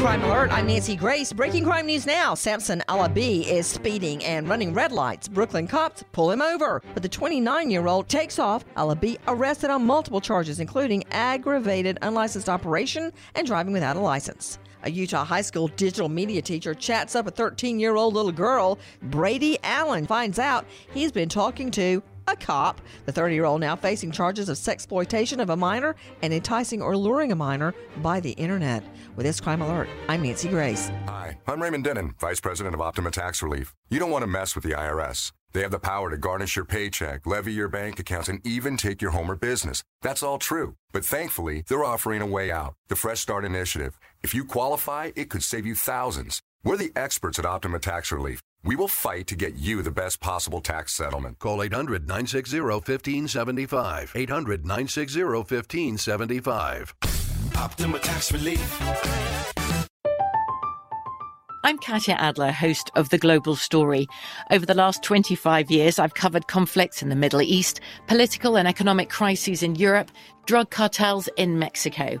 Crime Alert, I'm Nancy Grace. Breaking crime news now. Samson Alabi is speeding and running red lights. Brooklyn cops pull him over, but the 29 year old takes off. Alabi arrested on multiple charges, including aggravated unlicensed operation and driving without a license. A Utah high school digital media teacher chats up a 13 year old little girl. Brady Allen finds out he's been talking to a cop. The 30 year old now facing charges of sexploitation of a minor and enticing or luring a minor by the internet. With this crime alert, I'm Nancy Grace. Hi, I'm Raymond Denon, Vice President of Optima Tax Relief. You don't want to mess with the IRS. They have the power to garnish your paycheck, levy your bank accounts, and even take your home or business. That's all true. But thankfully, they're offering a way out the Fresh Start Initiative. If you qualify, it could save you thousands. We're the experts at Optima Tax Relief. We will fight to get you the best possible tax settlement. Call 800 960 1575. 800 960 1575. Optima Tax Relief. I'm Katya Adler, host of The Global Story. Over the last 25 years, I've covered conflicts in the Middle East, political and economic crises in Europe, drug cartels in Mexico.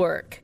work.